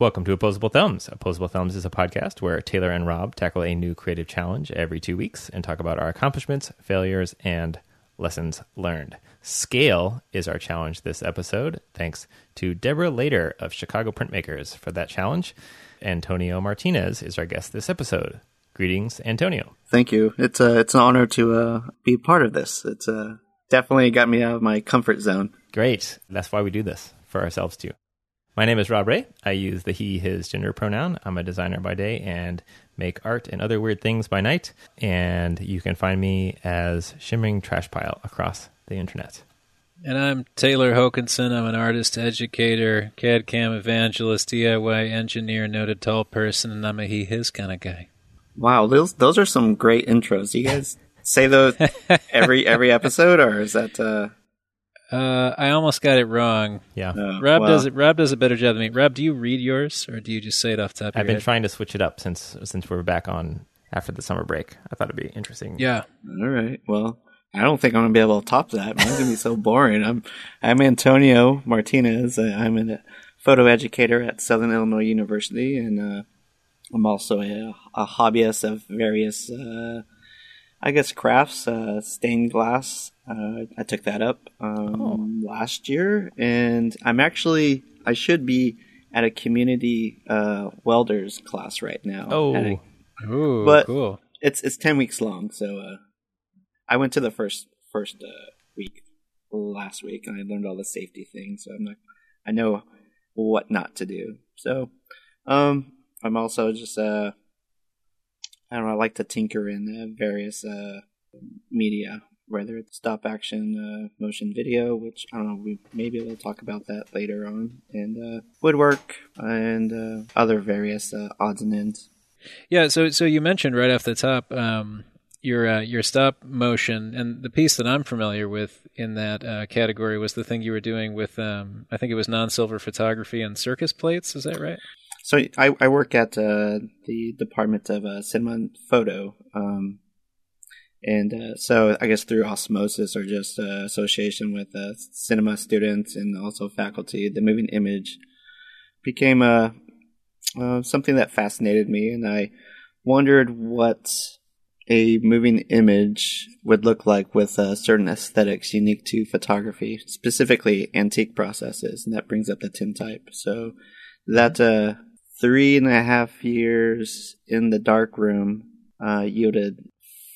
Welcome to Opposable Thumbs. Opposable Thumbs is a podcast where Taylor and Rob tackle a new creative challenge every two weeks and talk about our accomplishments, failures, and lessons learned. Scale is our challenge this episode. Thanks to Deborah Lader of Chicago Printmakers for that challenge. Antonio Martinez is our guest this episode. Greetings, Antonio. Thank you. It's a it's an honor to uh, be part of this. It's uh, definitely got me out of my comfort zone. Great. That's why we do this for ourselves too. My name is Rob Ray. I use the he, his gender pronoun. I'm a designer by day and make art and other weird things by night. And you can find me as Shimmering Trash Pile across the internet. And I'm Taylor Hokanson. I'm an artist, educator, CAD CAM evangelist, DIY engineer, noted tall person, and I'm a he, his kind of guy. Wow, those those are some great intros. You guys say those every every episode, or is that? Uh... Uh, I almost got it wrong. Yeah, Uh, Rob well, does it. Rob does a better job than me. Rob, do you read yours, or do you just say it off the top I've your been head? trying to switch it up since since we're back on after the summer break. I thought it'd be interesting. yeah, All right. Well, I don't think I'm gonna be able to top that. Mine's gonna be so boring. I'm I'm Antonio Martinez. Uh, I'm a photo educator at Southern Illinois University, and uh, I'm also a, a hobbyist of various, uh, I guess, crafts. Uh, stained glass. Uh, I took that up um, last year, and I'm actually I should be at a community uh, welders class right now. Oh, a- ooh, But- cool. it's it's ten weeks long. So uh, I went to the first first uh, week last week, and I learned all the safety things. So I'm not, I know what not to do. So um, I'm also just uh, I don't know. I like to tinker in uh, various uh, media, whether it's stop action, uh, motion video, which I don't know. We maybe we'll talk about that later on, and uh, woodwork and uh, other various uh, odds and ends. Yeah, so so you mentioned right off the top um, your your stop motion, and the piece that I'm familiar with in that category was the thing you were doing with um, I think it was non-silver photography and circus plates. Is that right? So I, I work at uh, the Department of uh, Cinema and Photo, um, and uh, so I guess through osmosis or just uh, association with uh, cinema students and also faculty, the moving image became uh, uh, something that fascinated me, and I wondered what a moving image would look like with certain aesthetics unique to photography, specifically antique processes, and that brings up the tintype. So that three and a half years in the dark room uh, yielded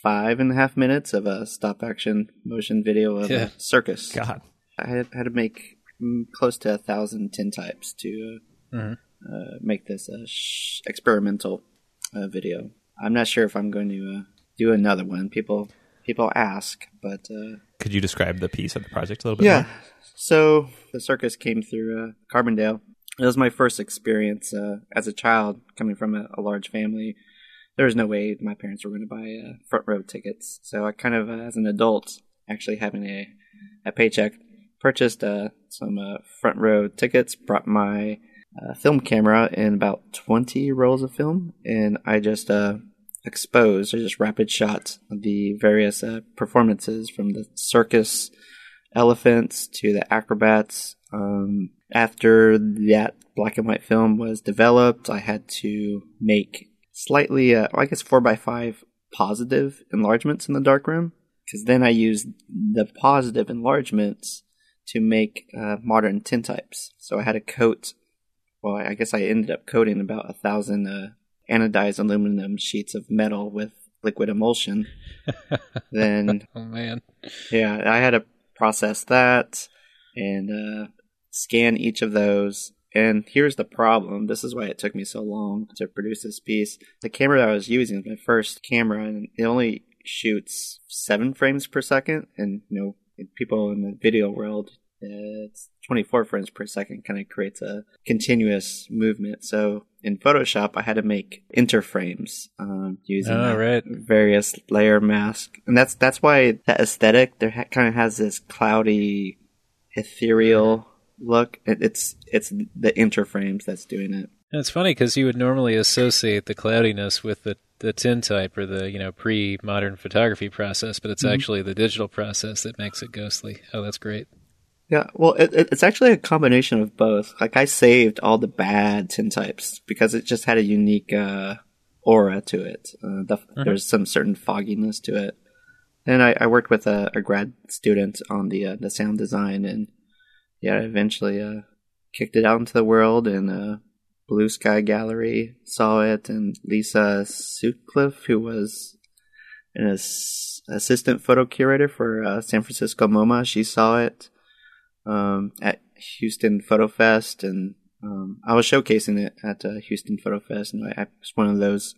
five and a half minutes of a stop action motion video of Yeah. a circus. God. I had, had to make mm, close to a thousand tintypes to uh, Mhm. uh, make this uh, sh- experimental uh, video. I'm not sure if I'm going to uh, do another one. People people ask, but uh, Could you describe the piece of the project a little bit yeah. more? So the circus came through uh, Carbondale. It was my first experience uh, as a child coming from a, a large family. There was no way my parents were going to buy uh, front row tickets. So I kind of, uh, as an adult, actually having a, a paycheck, purchased uh, some uh, front row tickets, brought my uh, film camera and about 20 rolls of film, and I just exposed, or just rapid shot the various performances from the circus elephants to the acrobats. Um, after that black and white film was developed, I had to make slightly, uh, I guess, four by five positive enlargements in the darkroom because then I used the positive enlargements to make uh, modern tintypes. So I had to coat. Well, I guess I ended up coating about a thousand uh, anodized aluminum sheets of metal with liquid emulsion. then Oh man, yeah, I had to process that and uh, scan each of those. And here's the problem. This is why it took me so long to produce this piece. The camera that I was using is my first camera, and it only shoots seven frames per second. And you know, people in the video world, it's 24 frames per second. Kind of creates a continuous movement. So in Photoshop, I had to make interframes um, using Oh, right. various layer mask, and that's that's why that aesthetic there ha- kind of has this cloudy, ethereal look. It, it's it's the interframes that's doing it. And it's funny because you would normally associate the cloudiness with the the tintype or the you know pre modern photography process, but it's Mhm. actually the digital process that makes it ghostly. Oh, that's great. Yeah, well, it, it, it's actually a combination of both. Like I saved all the bad tintypes because it just had a unique uh, aura to it. Uh, the, Mm-hmm. There's some certain fogginess to it. And I, I worked with a, a grad student on the uh, the sound design, and yeah, I eventually uh, kicked it out into the world, and uh, Blue Sky Gallery saw it, and Lisa Sutcliffe, who was an ass- assistant photo curator for uh, San Francisco MoMA, she saw it um, at Houston FotoFest, and um, I was showcasing it at uh, Houston FotoFest, and I, it's one of those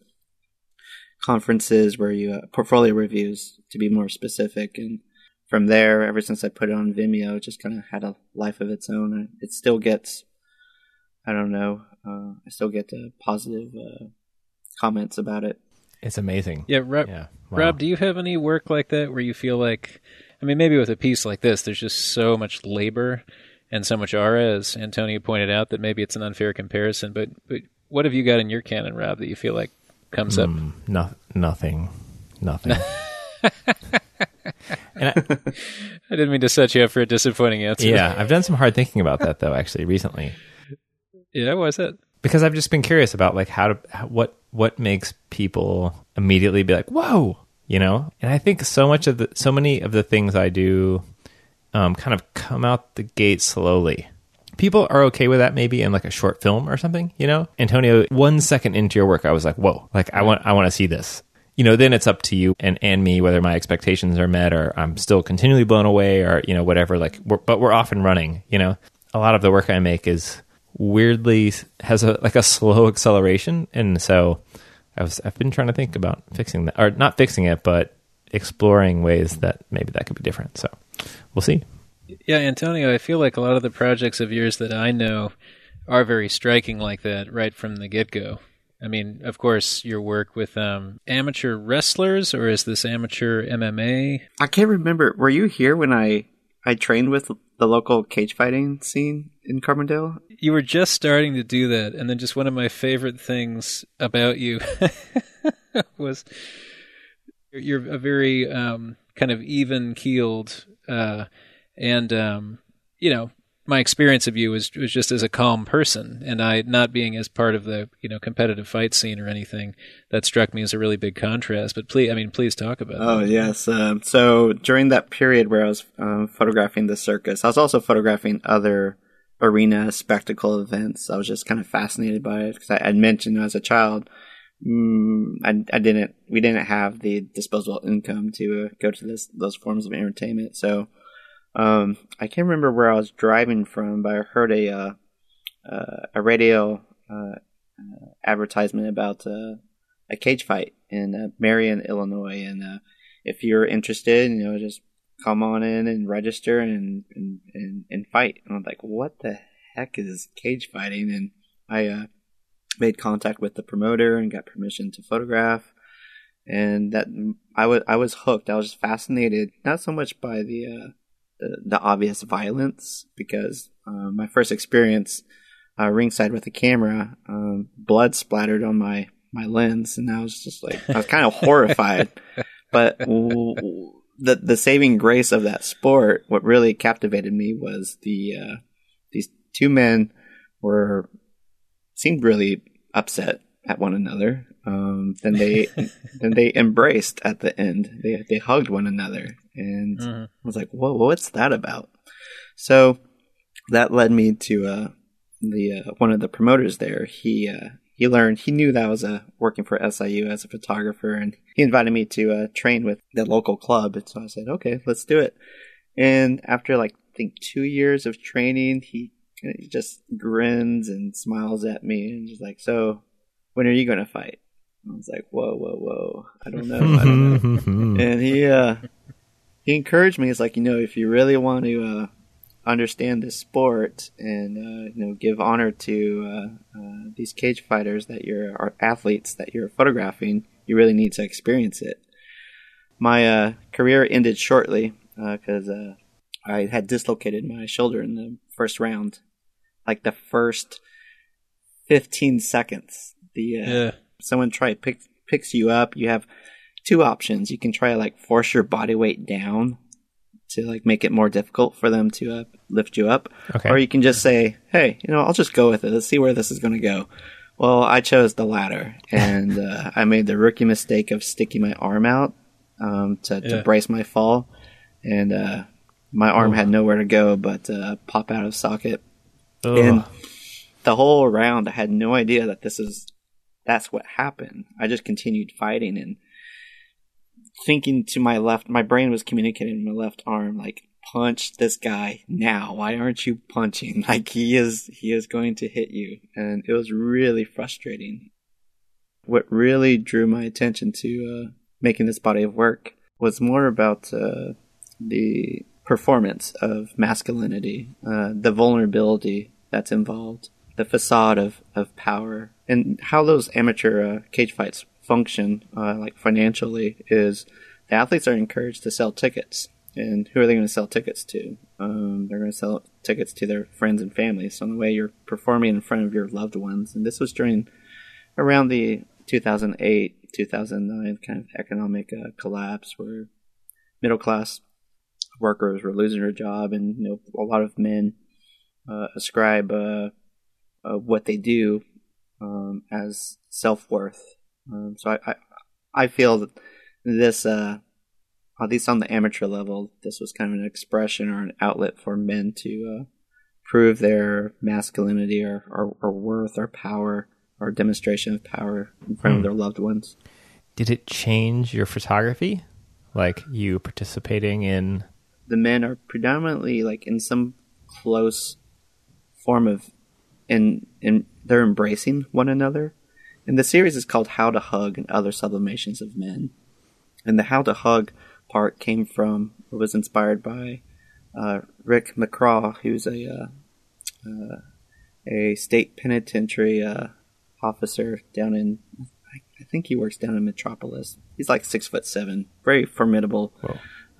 conferences where you uh, portfolio reviews to be more specific, and from there, ever since I put it on Vimeo, it just kind of had a life of its own. It still gets, I don't know, uh, I still get uh, positive uh, comments about it. It's amazing. Yeah, Rob, Yeah. Wow. Rob, do you have any work like that where you feel like, I mean, maybe with a piece like this, there's just so much labor and so much aura, as Antonio pointed out, that maybe it's an unfair comparison. But, but what have you got in your canon, Rob, that you feel like comes up? Mm, no, nothing. Nothing. and I, I didn't mean to set you up for a disappointing answer. yeah, I've done some hard thinking about that though. Actually, recently, yeah, was it? because I've just been curious about like how to how, what what makes people immediately be like, "Whoa," you know. And I think so much of the so many of the things I do um, kind of come out the gate slowly. People are okay with that maybe in like a short film or something, you know. Antonio, one second into your work, I was like, "Whoa!" Like I want I want to see this. You know, then it's up to you and and me whether my expectations are met or I'm still continually blown away or you know whatever. Like, we're, but we're off and running. You know, a lot of the work I make is weirdly has a like a slow acceleration and so I was I've been trying to think about fixing that or not fixing it but exploring ways that maybe that could be different so we'll see Yeah, Antonio, I feel like a lot of the projects of yours that I know are very striking like that right from the get go. I mean, of course, your work with um, amateur wrestlers, or is this amateur MMA? I can't remember. Were you here when I I trained with the local cage fighting scene in Carbondale? You were just starting to do that, and then just one of my favorite things about you was you're a very um, kind of even keeled, uh, and um, you know, my experience of you was was just as a calm person, and I not being as part of the you know competitive fight scene or anything that struck me as a really big contrast. But please, I mean, please talk about. Oh it. yes. Um, so during that period where I was um, photographing the circus, I was also photographing other arena spectacle events. I was just kind of fascinated by it because I had mentioned as a child, mm, I, I didn't, we didn't have the disposable income to uh, go to this those forms of entertainment. So um, I can't remember where I was driving from, but I heard a uh, uh, a radio uh, advertisement about uh, a cage fight in uh, Marion, Illinois, and if you're interested, you know, just come on in and register and and, and, and fight. And I'm like, what the heck is cage fighting? And I made contact with the promoter and got permission to photograph. And that I was I was hooked. I was just fascinated, not so much by the uh, the, the obvious violence, because uh, my first experience uh, ringside with a camera, um, blood splattered on my my lens, and I was just like I was kind of horrified. But w- w- the the saving grace of that sport, what really captivated me was the uh, these two men were seemed really upset at one another. Um, then they then they embraced at the end. They they hugged one another, and Mhm. I was like, "Whoa, what's that about?" So that led me to uh, the uh, one of the promoters there. He uh, he learned he knew that I was uh, working for SIU as a photographer, and he invited me to uh, train with the local club. And so I said, "Okay, let's do it." And after like I think two years of training, he just grins and smiles at me and just like, "So, when are you going to fight?" I was like, "Whoa, whoa, whoa! I don't know. I don't know." and he uh he encouraged me. He's like, you know, if you really want to uh, understand this sport and uh, you know give honor to uh, uh, these cage fighters that you're athletes that you're photographing, you really need to experience it. My uh, career ended shortly because uh, I had dislocated my shoulder in the first round, like the first fifteen seconds. The uh, Yeah. someone try pick, picks you up, you have two options. You can try to like force your body weight down to like make it more difficult for them to uh, lift you up, Okay. or you can just say, "Hey, you know, I'll just go with it. Let's see where this is going to go." Well, I chose the latter, and uh, I made the rookie mistake of sticking my arm out um, to, Yeah. to brace my fall, and uh, my arm had nowhere to go but uh, pop out of socket. Ugh. And the whole round, I had no idea that this is that's what happened. I just continued fighting and thinking to my left. My brain was communicating to my left arm, like, punch this guy now. Why aren't you punching? Like he is, he is going to hit you, and it was really frustrating. What really drew my attention to uh, making this body of work was more about uh, the performance of masculinity, uh, the vulnerability that's involved, the facade of, of power, and how those amateur uh, cage fights function, uh, like financially, is the athletes are encouraged to sell tickets. And who are they going to sell tickets to? Um, they're going to sell tickets to their friends and family. So in a way, you're performing in front of your loved ones. And this was during around the 2008, 2009 kind of economic uh, collapse, where middle class workers were losing their job, and you know a lot of men uh, ascribe uh, uh, what they do um, as self worth. Um, so I, I I feel that this, uh, at least on the amateur level, this was kind of an expression or an outlet for men to uh, prove their masculinity or, or, or worth or power or demonstration of power in front of Hmm. their loved ones. Did it change your photography? Like you participating in? the men are predominantly like in some close form of in in they're embracing one another. And the series is called How to Hug and Other Sublimations of Men. And the How to Hug part came from it was inspired by uh, Rick McCraw, who's a uh, uh, a state penitentiary uh, officer down in I, I think he works down in Metropolis. He's like six foot seven, very formidable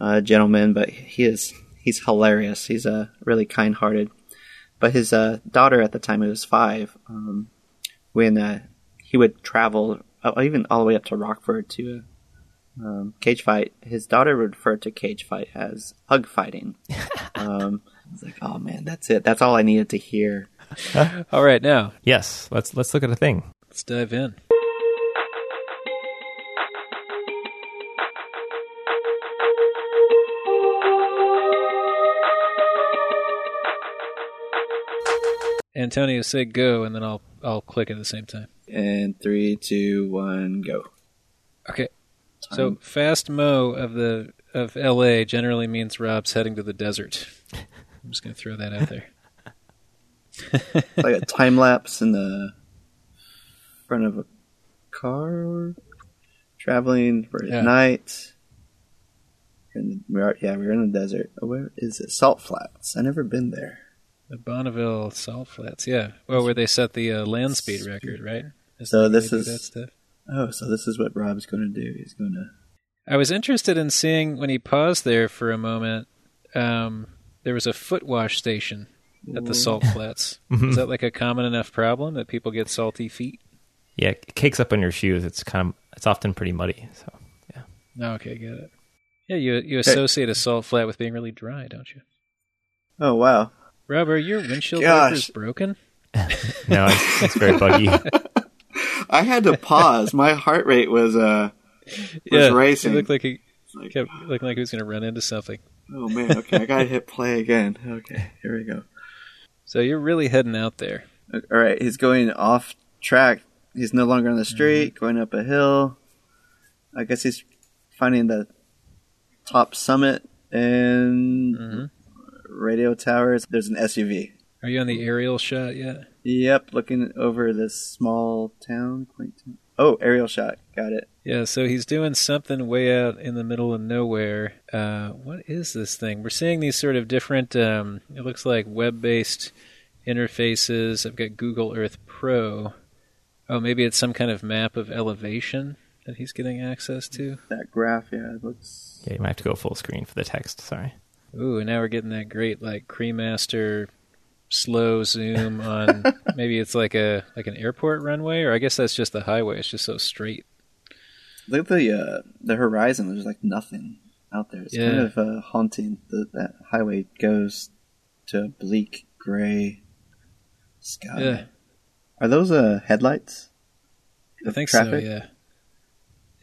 uh, gentleman, but he is he's hilarious. He's uh, really kind hearted. But his uh, daughter at the time, he was five, um, when uh, he would travel uh, even all the way up to Rockford to a um, cage fight. His daughter would refer to cage fight as hug fighting. um, I was like, oh man, that's it. That's all I needed to hear. All right, now Yes. Let's let's look at a thing. let's dive in. Antonio, say go, and then I'll I'll click at the same time. And three, two, one, go. Okay. So fast mo of the of L.A. generally means Rob's heading to the desert. I'm just gonna throw that out there. Like a time lapse in the front of a car, traveling for Yeah. at night. In the, we are, yeah, we were in the desert. Oh, where is it? Salt Flats. I never been there. The Bonneville Salt Flats, yeah. Well, where they set the uh, land speed record, right? Is So this is- that stuff. Oh, so this is what Rob's going to do. He's going to. I was interested in seeing when he paused there for a moment. Um, there was a foot wash station at the Salt Flats. Mhm. Is that like a common enough problem that people get salty feet? Yeah, it cakes up on your shoes. It's kind of it's often pretty muddy. So No, okay, get it. Yeah, you you associate a salt flat with being really dry, don't you? Oh wow! Rob, are your windshield Gosh. wipers broken? no, it's, it's very buggy. I had to pause. My heart rate was uh yeah, racing. It looked like he like, kept looking like he was going to run into something. oh man. Okay, I gotta hit play again. Okay, here we go. So you're really heading out there. All right, he's going off track. He's no longer on the street, going up a hill. I guess he's finding the top summit and hmm radio towers. There's an SUV. Are you on the aerial shot yet? Yep, looking over this small town. Oh, aerial shot. Got it. Yeah, so he's doing something way out in the middle of nowhere. Uh, what is this thing? We're seeing these sort of different, um, it looks like web based interfaces. I've got Google Earth Pro. Oh, maybe it's some kind of map of elevation that he's getting access to. That graph, yeah, it looks. Yeah, you might have to go full screen for the text. Sorry. Ooh, and now we're getting that great like Cremaster slow zoom on maybe it's like a like an airport runway or I guess that's just the highway. It's just so straight. Look at the uh, the horizon. There's like nothing. out there. It's Yeah. kind of uh, haunting. The, that highway goes to a bleak gray sky. Yeah. Are those uh, headlights? I think traffic? so. Yeah.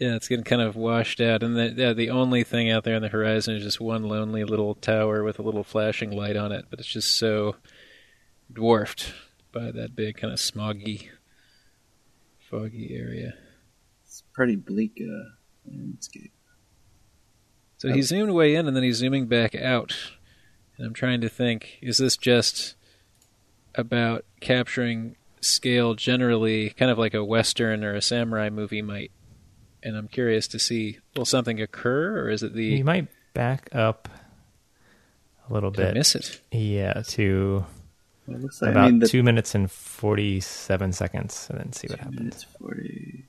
Yeah, it's getting kind of washed out, and the yeah, the only thing out there on the horizon is just one lonely little tower with a little flashing light on it, but it's just so dwarfed by that big kind of smoggy, foggy area. It's pretty bleak uh, landscape. So he zoomed way in, and then he's zooming back out, and I'm trying to think: is this just about capturing scale generally, kind of like a western or a samurai movie might? And I'm curious to see will something occur, or is it the You might back up a little Did I bit. miss it? Yeah, to Well, it looks like, about I mean, the two minutes and forty-seven seconds, and then see what happens. minutes 40.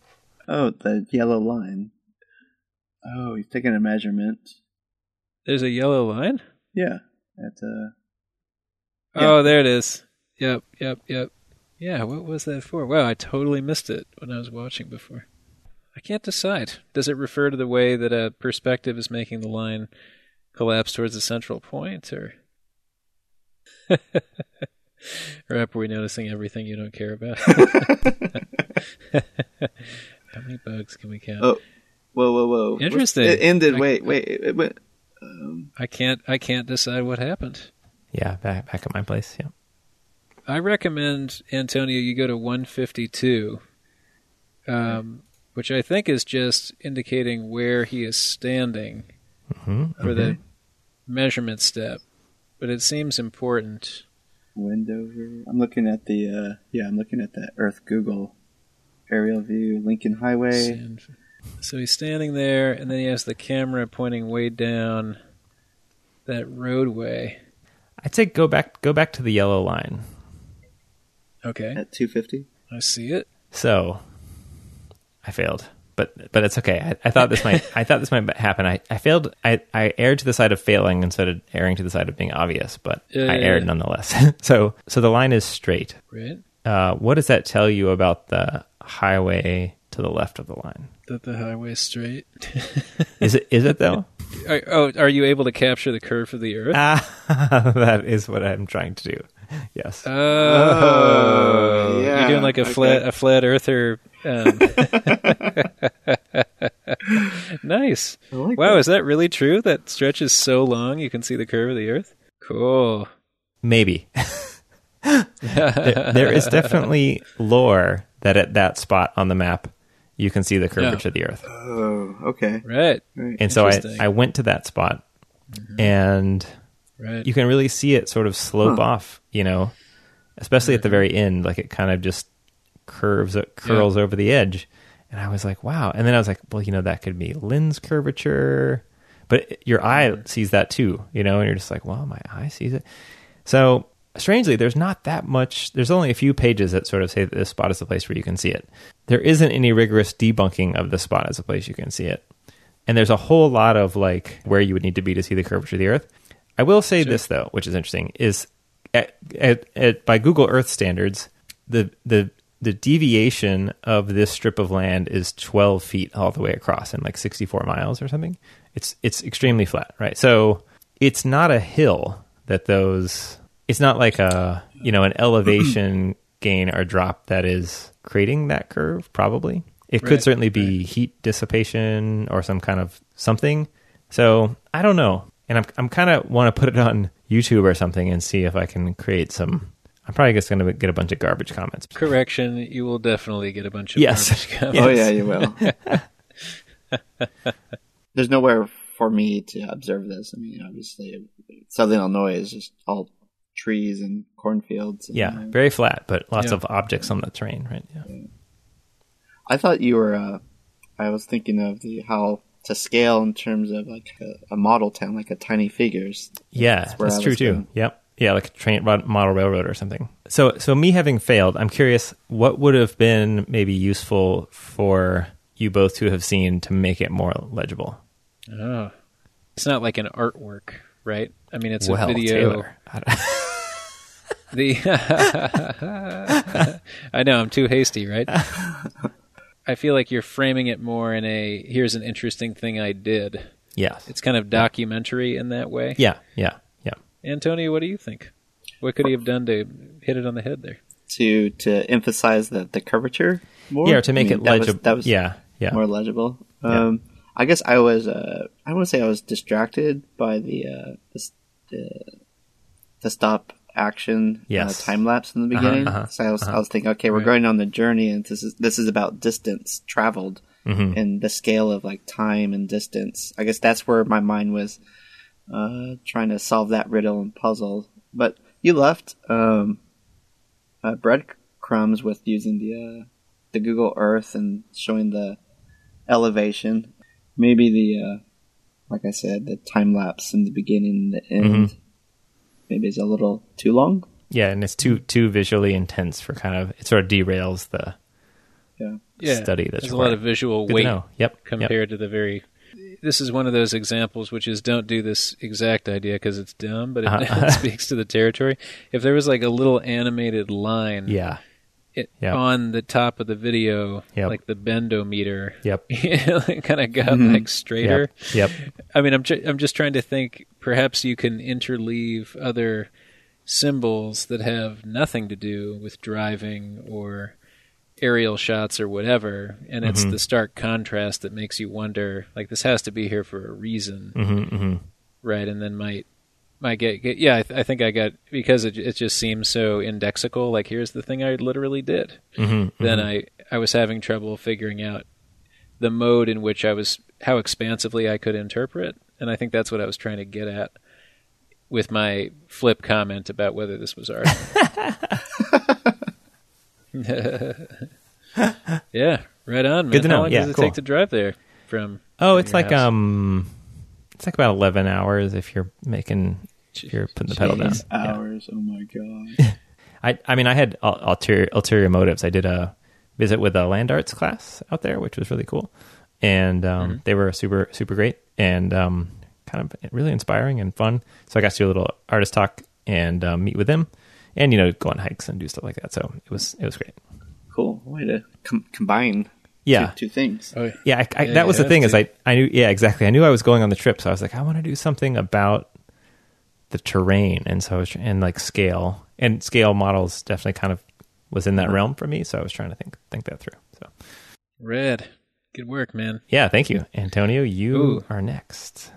Oh, the yellow line. Oh, he's taking a measurement. There's a yellow line. Yeah. At, uh, Yeah. Oh, there it is. Yep, yep, yep. Yeah, what was that for? Wow, I totally missed it when I was watching before. I can't decide. Does it refer to the way that a perspective is making the line collapse towards a central point, or or are we noticing everything you don't care about? How many bugs can we count? oh, whoa, whoa, whoa. Interesting. It ended. I- wait, wait. It, it went. Um, I can't. I can't decide what happened. Yeah, back back at my place. Yeah. I recommend Antonio you go to 152, um, which I think is just indicating where he is standing hmm for the measurement step. But it seems important. Wendover. I'm looking at the. Uh, yeah, I'm looking at the Earth Google aerial view. Lincoln Highway. So he's standing there, and then he has the camera pointing way down that roadway. I'd say go back go back to the yellow line. Okay, At 250. I see it. So I failed. But but it's okay. I, I thought this might I thought this might happen. I, I failed I, I erred to the side of failing instead of erring to the side of being obvious, but Yeah, I yeah, erred yeah. nonetheless. so so the line is straight. Right, Uh, what does that tell you about the highway to the left of the line? that the highway's straight. Is it is it though? Are, oh, are you able to capture the curve of the Earth? ah, that is what I'm trying to do. Yes. Oh, Oh, yeah, You're doing like a okay. flat a flat earther. Um, nice. Like Wow, that. is that really true? That stretch is so long you can see the curve of the Earth. Cool. Maybe. there, there is definitely lore that at that spot on the map you can see the curvature of the earth. Oh, okay. Right. Right. And so I, I went to that spot and Right. you can really see it sort of slope Huh. off, you know, especially at the very end. Like it kind of just curves, curls over the edge. And I was like, wow. And then I was like, well, you know, that could be lens curvature. But your eye sees that too, you know, and you're just like, well, my eye sees it. So strangely, there's not that much. There's only a few pages that sort of say that this spot is the place where you can see it. There isn't any rigorous debunking of the spot as a place you can see it. And there's a whole lot of like where you would need to be to see the curvature of the Earth. I will say Sure. this though, which is interesting, is at, at, at by Google Earth standards, the the the deviation of this strip of land is 12 feet all the way across and like 64 miles or something. It's it's extremely flat, right? So it's not a hill that those. It's not like a you know an elevation gain or drop that is creating that curve. Probably it could certainly be heat dissipation or some kind of something. So I don't know, and I'm I'm kind of want to put it on YouTube or something and see if I can create some. I'm probably just going to get a bunch of garbage comments. Correction, you will definitely get a bunch of Yes. garbage comments. Oh yeah, you will. There's nowhere for me to observe this. I mean, obviously, Southern Illinois is just all trees and cornfields. And, Yeah, very flat, but lots Yeah. of objects on the terrain, right? Yeah. I thought you were. Uh, I was thinking of the how to scale in terms of like a, a model town, like a tiny figures. Yeah, That's that's true too. going. Yep. Yeah, like a train model railroad or something. So, so me having failed, I'm curious what would have been maybe useful for you both to have seen to make it more legible. Oh. It's not like an artwork, right? I mean, it's well, a video. The I know I'm too hasty, right? I feel like you're framing it more in a here's an interesting thing I did. Yes. It's kind of documentary in that way. yeah, yeah. Antonio, what do you think? What could he have done to hit it on the head there? To to emphasize the the curvature more. Yeah, to make I mean, it legible. That was, yeah, yeah. more legible. Yeah. Um, I guess I was. Uh, I want to say I was distracted by the uh, the, the, the stop action Yes. uh, time lapse in the Uh-huh, beginning. uh-huh, so I was uh-huh. I was thinking, okay, we're Right. going on the journey, and this is this is about distance traveled Mhm. and the scale of like time and distance. I guess that's where my mind was uh, trying to solve that riddle and puzzle. But you left um, uh, breadcrumbs with using the uh, the Google Earth and showing the elevation. Maybe the uh, like I said, the time lapse in the beginning and the end. Mm-hmm. Maybe is a little too long. Yeah, and it's too too visually intense for kind of it sort of derails the Yeah. Yeah, study that's there's a lot of visual Good weight know. Yep. yep. compared to the very. This is one of those examples which is don't do this exact idea because it's dumb, but it, Uh-huh. it speaks to the territory. If there was like a little animated line Yeah. it, Yeah. on the top of the video, Yep. like the bendometer, Yep. it kind of got Mhm. like straighter. Yep. I mean, I'm ju- I'm just trying to think. Perhaps you can interleave other symbols that have nothing to do with driving or aerial shots or whatever, and it's Mhm. the stark contrast that makes you wonder. Like this has to be here for a reason, hmm hmm right? And then might might get, get yeah. I, th- I think I got because it it just seems so indexical. Like here's the thing I literally did. hmm Then I I was having trouble figuring out the mode in which I was how expansively I could interpret, and I think that's what I was trying to get at with my flip comment about whether this was art. yeah, right on, man. Good to How know. long Yeah, does it cool. take to drive there from? Oh, from it's like house? um, it's like about eleven hours if you're making if you're putting the pedal down. Jeez, Yeah. hours. Oh my god. I I mean I had ulterior ulterior motives. I did a visit with a land arts class out there, which was really cool, and um, Mhm. they were super super great and um, kind of really inspiring and fun. So I got to do a little artist talk and um, meet with them, and you know go on hikes and do stuff like that. So it was it was great. Cool way to com- combine Yeah, two, two things. Oh, Yeah, I, I, Yeah, that was you the thing have is to. I I knew yeah exactly I knew I was going on the trip so I was like I want to do something about the terrain and so I was, and like scale and scale models definitely kind of was in that uh-huh. realm for me so I was trying to think think that through so red. Good work, man. yeah thank you Antonio you Ooh. are next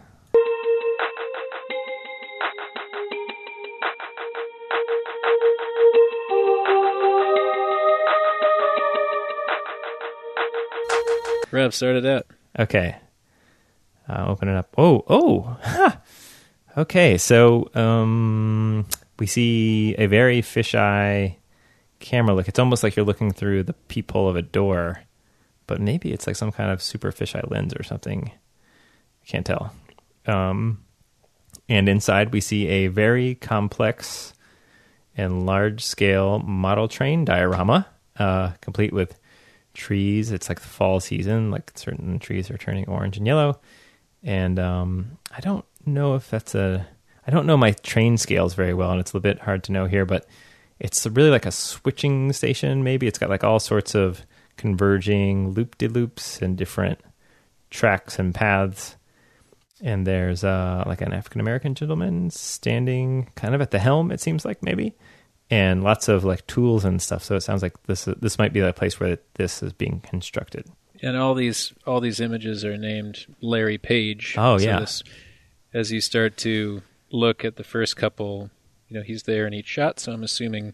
Rev, start it out. okay uh, open it up oh oh okay so um we see a very fisheye camera look it's almost like you're looking through the peephole of a door but maybe it's like some kind of super fisheye lens or something. I can't tell. Um, and inside we see a very complex and large scale model train diorama, uh, complete with trees. It's like the fall season, like certain trees are turning orange and yellow. And um, I don't know if that's a. I don't know my train scales very well, and it's a little bit hard to know here, but it's really like a switching station. Maybe it's got like all sorts of converging loop de loops and different tracks and paths. And there's uh, like an African American gentleman standing kind of at the helm. It seems like maybe, and lots of like tools and stuff. So it sounds like this this might be the place where this is being constructed. And all these all these images are named Larry Page. Oh, So yeah. this- as you start to look at the first couple, you know, he's there in each shot, so I'm assuming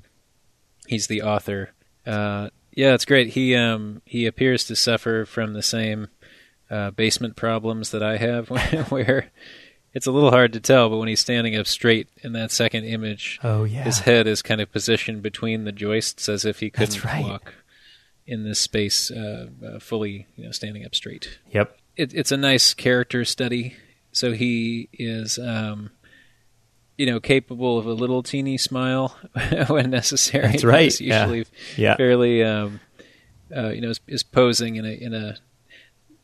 he's the author. Uh, yeah, it's great. He um he appears to suffer from the same uh, basement problems that I have, where it's a little hard to tell, but when he's standing up straight in that second image, Oh yeah, his head is kind of positioned between the joists as if he couldn't right. walk in this space uh, uh, fully, you know, standing up straight. yep. It, it's a nice character study. So he is, um, you know, capable of a little teeny smile when necessary. That's right, He's usually Yeah, fairly, um, uh, you know, is, is posing in a in a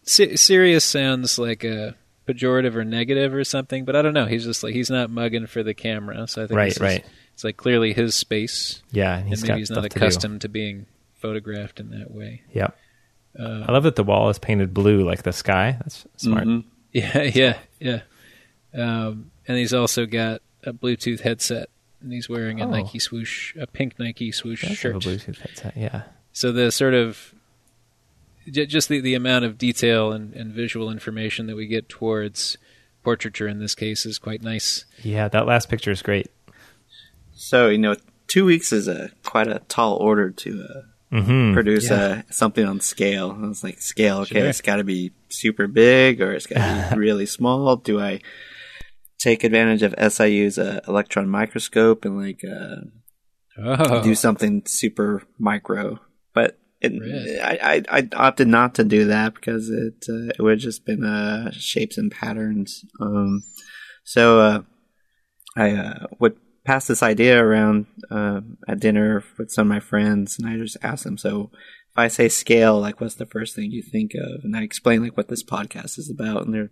se- serious sounds like a pejorative or negative or something, but I don't know. He's just like he's not mugging for the camera, so I think right, this is- right. it's like clearly his space, Yeah, and he's and maybe he's not stuff to accustomed to, being photographed in that way. Yep. Uh, I love that the wall is painted blue like the sky. That's smart. Mhm. yeah, yeah. Yeah. Um, and he's also got a Bluetooth headset, and he's wearing a Oh. Nike swoosh, a pink Nike swoosh Does shirt. a Bluetooth headset. Yeah. So the sort of just the, the amount of detail and, and visual information that we get towards portraiture in this case is quite nice. Yeah, that last picture is great. So you know, two weeks is a quite a tall order to uh, Mm-hmm. produce Yeah. uh, something on scale. I was like, scale, okay, Sure. it's got to be super big or it's got to be really small. Do I take advantage of SIU's uh, electron microscope and like uh, Oh, do something super micro? But it, I, I I opted not to do that because it uh, it would have just been uh, shapes and patterns. Um, so uh, I uh, would pass this idea around um at dinner with some of my friends, and I just asked them, "So, if I say scale, like, what's the first thing you think of?" And I explain like what this podcast is about, and there,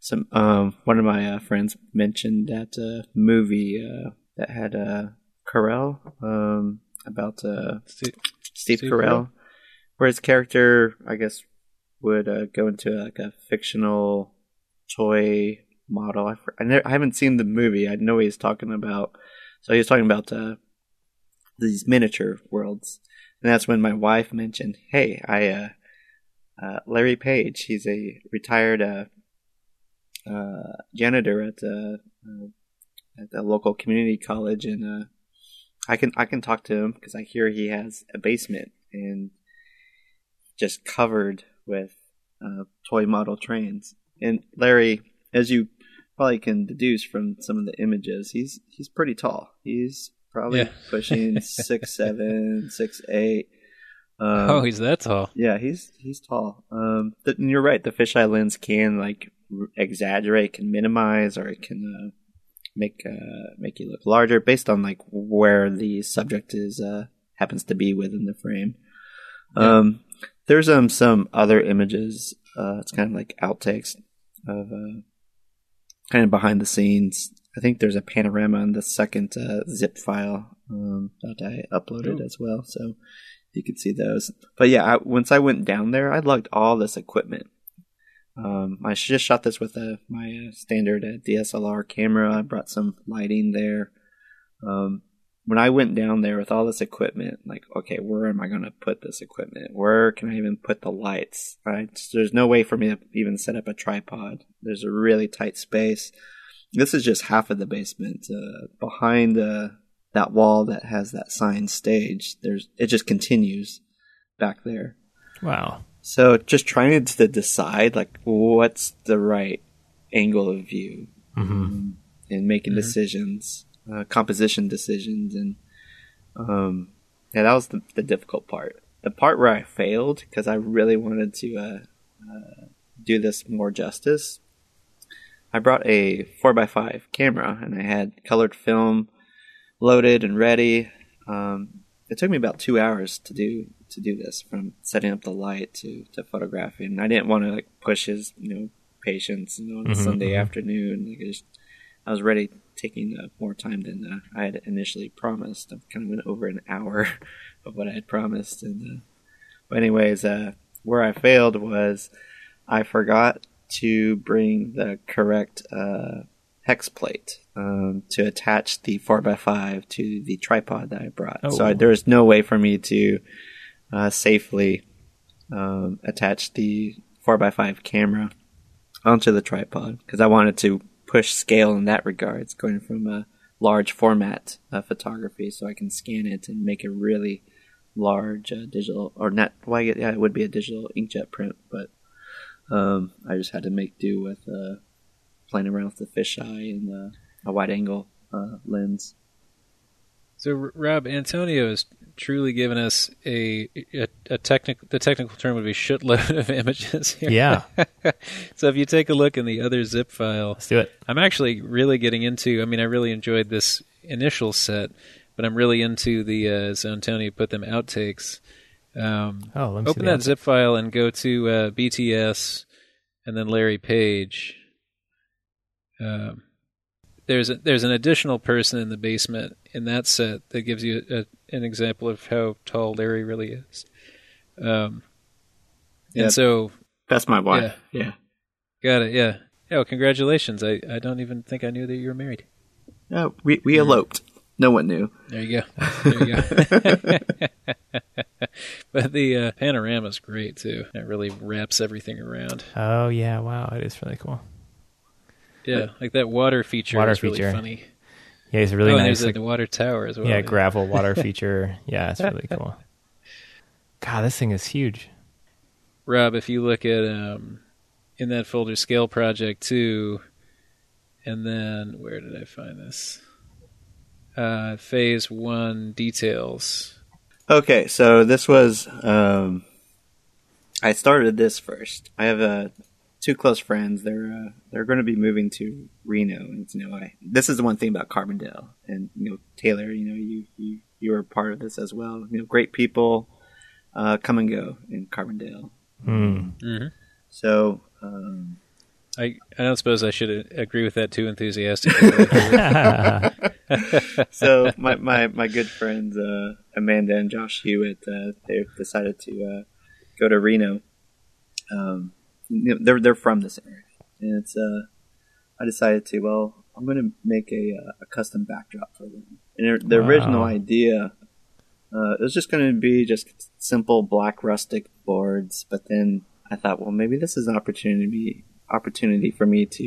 some um, one of my uh, friends mentioned that uh, movie uh, that had uh, Carell um, about uh, Steve- Steve, Steve Carell, Carell? Where his character, I guess, would uh, go into like a fictional toy model. I, I, never, I haven't seen the movie. I know what he's talking about. So he was talking about uh, these miniature worlds, and that's when my wife mentioned, "Hey, I uh, uh, Larry Page. He's a retired uh, uh, janitor at uh, uh, at the local community college, and I can I can talk to him because I hear he has a basement and just covered with uh, toy model trains. And Larry, as you probably can deduce from some of the images, he's he's pretty tall. He's probably Yeah. pushing six seven, six eight. Um, oh, he's that tall. yeah, he's he's tall. Um, th- and you're right. The fisheye lens can like r- exaggerate, can minimize, or it can uh, make uh, make you look larger based on like where the subject is uh, happens to be within the frame. Yeah. There's um some other images. Uh, it's kind of like outtakes of uh, kind of behind the scenes. I think there's a panorama on the second uh, zip file um, that I uploaded Ooh. as well, so you could see those. But yeah, I, once I went down there, I lugged all this equipment. Um, I just shot this with a, my uh, standard uh, DSLR camera. I brought some lighting there. Um, when I went down there with all this equipment, like, okay, where am I going to put this equipment? Where can I even put the lights? Right? There's no way for me to even set up a tripod. There's a really tight space. This is just half of the basement. Uh, behind uh, that wall that has that sign stage, there's it just continues back there. Wow. So just trying to decide like what's the right angle of view Mm-hmm. and making decisions, uh, composition decisions, and um, yeah, that was the, the difficult part. The part where I failed because I really wanted to uh, uh, do this more justice. I brought a four x five camera and I had colored film loaded and ready. Um, it took me about two hours to do to do this, from setting up the light to to photographing. And I didn't want to like push his you know patience you know, on a Mhm, Sunday mhm. afternoon. Like, I, just, I was ready, taking uh, more time than uh, I had initially promised. I kind of went over an hour of what I had promised. And uh, but anyways, uh, where I failed was I forgot to bring the correct uh, hex plate um, to attach the 4x5 to the tripod that I brought. So I, Oh. there was no way for me to uh, safely um, attach the 4x5 camera onto the tripod because I wanted to push scale in that regard. It's going from a large format photography so I can scan it and make a really large uh, digital or not. Why? yeah, it would be a digital inkjet print, but um, I just had to make do with uh, playing around with the fisheye and uh, a wide angle uh, lens. So, Rob Antonio has truly given us a a, a technical. The technical term would be shitload of images here. Yeah. so, if you take a look in the other zip file, Let's do it. I'm actually really getting into. I mean, I really enjoyed this initial set, but I'm really into the uh, so Antonio put them outtakes. Um, Oh, let me open that zip file and go to uh, BTS and then Larry Page. Um, there's a, there's an additional person in the basement in that set that gives you a, an example of how tall Larry really is. Um, Yeah. and so That's my wife. Yeah. got it, yeah. Oh, congratulations! I, I don't even think I knew that you were married. No, we we eloped. No one knew. There you go. There you go. but the uh, is great too. It really wraps everything around. Oh yeah, wow, it is really cool. Yeah, like that water feature. Water is really feature. funny. Yeah, it's really oh, nice. there's like, the water tower as well. yeah, gravel water feature. Yeah, it's really cool. God, this thing is huge. Rob, if you look at um, in that folder scale project too, and then where did I find this? Uh, phase one details. Okay, so this was um, I started this first. I have uh, two close friends. They're uh, they're going to be moving to Reno, and you know, I this is the one thing about Carbondale, and you know, Taylor, you know, you you you are part of this as well. You know, great people uh, come and go in Carbondale. Mm. Mm-hmm. So um, I I don't suppose I should agree with that too enthusiastically. so my, my, my good friends uh, Amanda and Josh Hewitt uh, they've decided to uh, go to Reno. Um, you know, they're they're from this area, and it's uh, I decided to well I'm going to make a, uh, a custom backdrop for them. And the Wow. original idea uh, it was just going to be just simple black rustic boards, but then I thought well maybe this is an opportunity opportunity for me to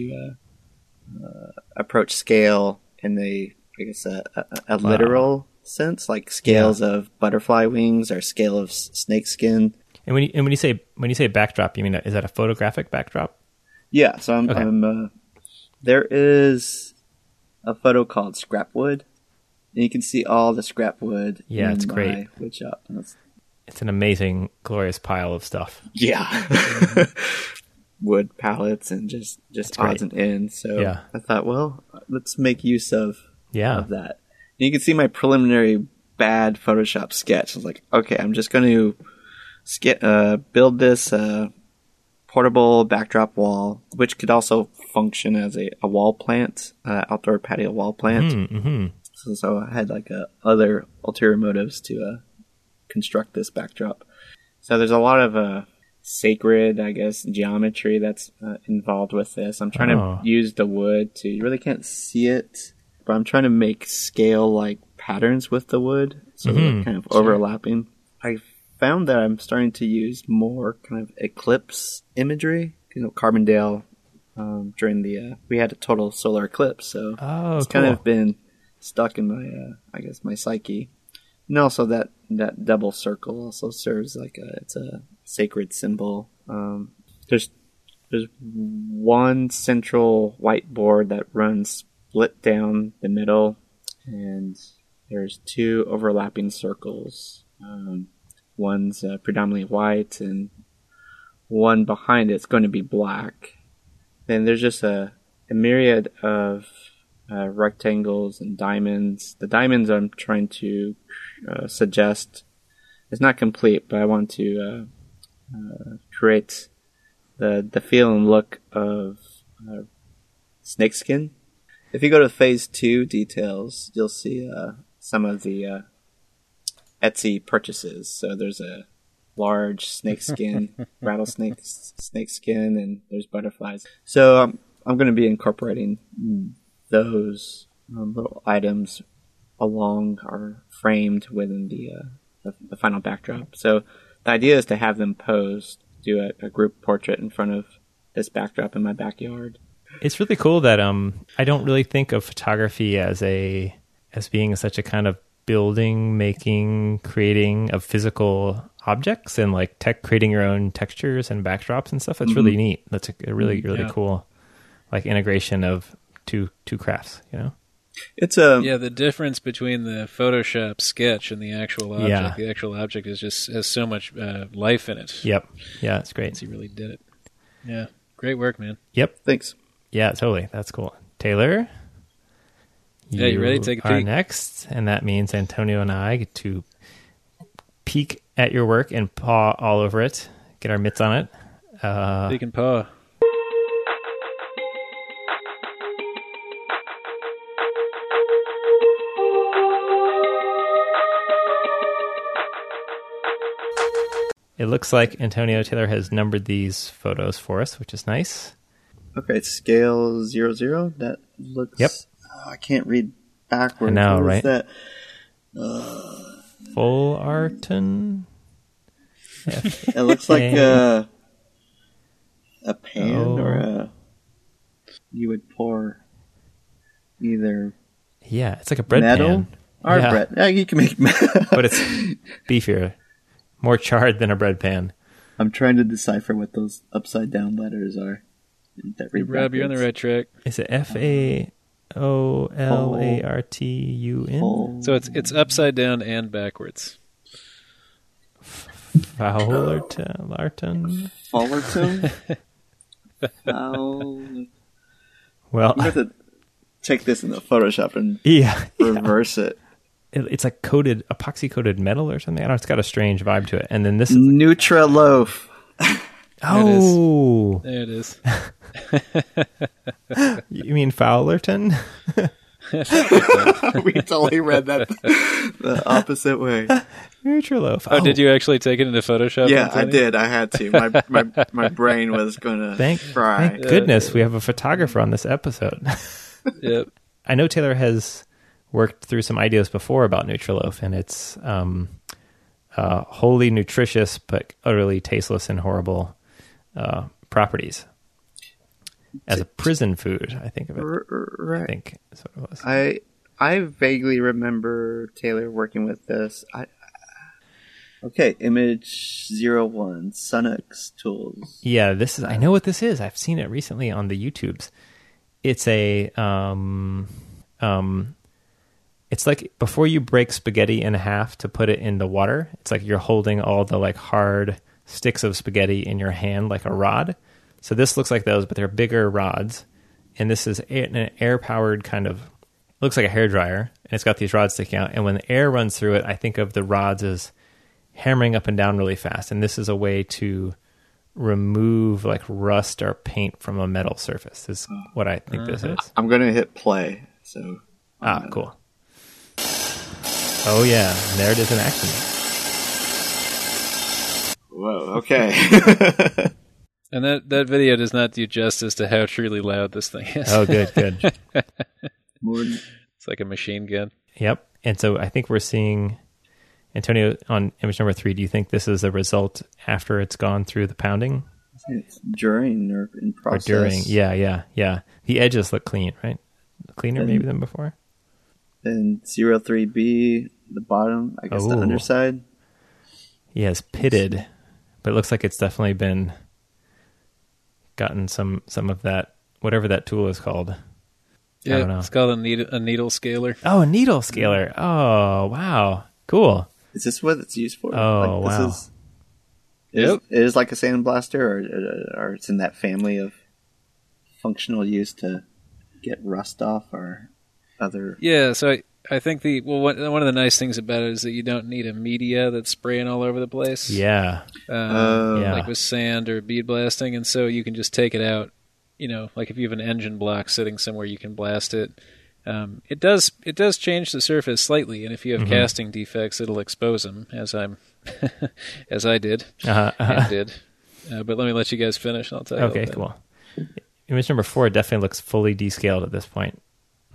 uh, uh, approach scale in a I guess a, a, a Wow. literal sense, like scales of butterfly wings or scale of s- snake skin. And when you and when you say when you say backdrop, you mean is that a photographic backdrop? Yeah, so I'm, Okay. I'm uh, there is a photo called Scrapwood, and you can see all the scrap wood. Yeah, in it's great. my wood shop. And it's- an amazing, glorious pile of stuff. Yeah, wood pallets and just just odds and ends. So Yeah. I thought, well, let's make use of Yeah, of that. And you can see my preliminary bad Photoshop sketch. I was like, okay, I'm just going to uh, build this uh, portable backdrop wall, which could also function as a, a wall plant, uh, outdoor patio wall plant. mm-hmm. So, so I had like uh, other ulterior motives to uh, construct this backdrop. So there's a lot of uh, sacred, I guess, geometry that's uh, involved with this. I'm trying Oh. to use the wood to you really can't see it, but I'm trying to make scale like patterns with the wood, so they're Mhm, kind of sure. overlapping. I found that I'm starting to use more kind of eclipse imagery. You know, Carbondale um, during the uh, we had a total solar eclipse, so Oh, it's cool. kind of been stuck in my uh, I guess my psyche. And also that that double circle also serves like a it's a sacred symbol. Um, there's there's one central whiteboard that runs split down the middle, and there's two overlapping circles. Um, one's uh, predominantly white, and one behind it's going to be black. Then there's just a, a myriad of uh, rectangles and diamonds. The diamonds I'm trying to uh, suggest is not complete, but I want to uh, uh, create the the feel and look of uh, snakeskin. If you go to phase two details, you'll see some of the Etsy purchases. So there's a large snakeskin, rattlesnake snakeskin, and there's butterflies. So um, I'm going to be incorporating those um, little items along or framed within the, uh, the the final backdrop. So the idea is to have them posed, do a, a group portrait in front of this backdrop in my backyard. It's really cool that um I don't really think of photography as a as being such a kind of building, making, creating of physical objects and like tech creating your own textures and backdrops and stuff. That's really mm-hmm. neat. That's a, a really mm-hmm. really Yeah. cool like integration of two two crafts, you know. It's a Yeah, the difference between the Photoshop sketch and the actual object. Yeah. The actual object is just has so much uh, life in it. Yep. Yeah, it's great. He really did it. Yeah, great work, man. Yep. thanks. Yeah, totally. That's cool. Taylor, Yeah, you ready to take a are peek? next, and that means Antonio and I get to peek at your work and paw all over it, get our mitts on it. Uh, Big and paw. it looks like Antonio Taylor has numbered these photos for us, which is nice. Okay, scale zero zero. That looks. Yep. Oh, I can't read backwards. I know, What is right? That uh, Full Arton. it looks like a a pan Oh. or a. You would pour either Yeah, it's like a bread metal pan. or Yeah. bread. Yeah, you can make. metal. but it's beefier, more charred than a bread pan. I'm trying to decipher what those upside down letters are. That read Rob, you're on the right track. Is it F A uh, O L A R T U N? Oh. So it's it's upside down and backwards. Fowlerton, Larton. Fullerton. Foul- Well, You have to take this in the Photoshop and yeah, yeah. reverse it. It- it's like coated, epoxy coated metal or something. I don't know. It's got a strange vibe to it. And then this is Nutriloaf. oh, There it is. you mean Fowlerton? we totally read that the opposite way. Nutriloaf. Oh, did you actually take it into Photoshop? Yeah, I did. I had to. My my my brain was gonna Thank, fry. thank goodness we have a photographer on this episode. Yep. I know Taylor has worked through some ideas before about Nutriloaf, and it's um, uh, wholly nutritious but utterly tasteless and horrible uh, properties. As a prison food, I think of it. R- r- I Right. think is what it was. I I vaguely remember Taylor working with this. I okay. Image zero one Sunex tools. Yeah, this is. I know what this is. I've seen it recently on the YouTubes. It's a um um. It's like before you break spaghetti in half to put it in the water. It's like you're holding all the like hard sticks of spaghetti in your hand like a rod. So this looks like those, but they're bigger rods. And this is an air powered kind of looks like a hair dryer, and it's got these rods sticking out. And when the air runs through it, I think of the rods as hammering up and down really fast. And this is a way to remove like rust or paint from a metal surface. Is what I think this is. I'm gonna hit play. So Ah, cool. Oh yeah, and there it is in action. Whoa. Okay. And that, that video does not do justice to how truly loud this thing is. Oh, good, good. More It's like a machine gun. Yep. And so I think we're seeing Antonio on image number three. Do you think this is a result after it's gone through the pounding it's during or in or during? Yeah, yeah, yeah. The edges look clean, right? Cleaner And- maybe than before. Then zero three B the bottom. I guess the underside. He has pitted, but it looks like it's definitely been gotten some some of that whatever that tool is called. I Yeah, don't know. it's called a needle, a needle scaler. Oh, a needle scaler. Oh, wow. Cool. Is this what it's used for? Oh, this wow. Is, it is- Yep. it is like a sandblaster, or or it's in that family of functional use to get rust off or other. Yeah, so I, I think the well one, one of the nice things about it is that you don't need a media that's spraying all over the place. Yeah. um, Oh. Yeah. like with sand or bead blasting, and so you can just take it out. You know, like if you have an engine block sitting somewhere, you can blast it. Um, it does it does change the surface slightly, and if you have Mm-hmm. casting defects, it'll expose them, as I'm as I did Uh-huh. and did. Uh, but let me let you guys finish. and I'll tell you. Okay, cool. Image number four definitely looks fully descaled at this point.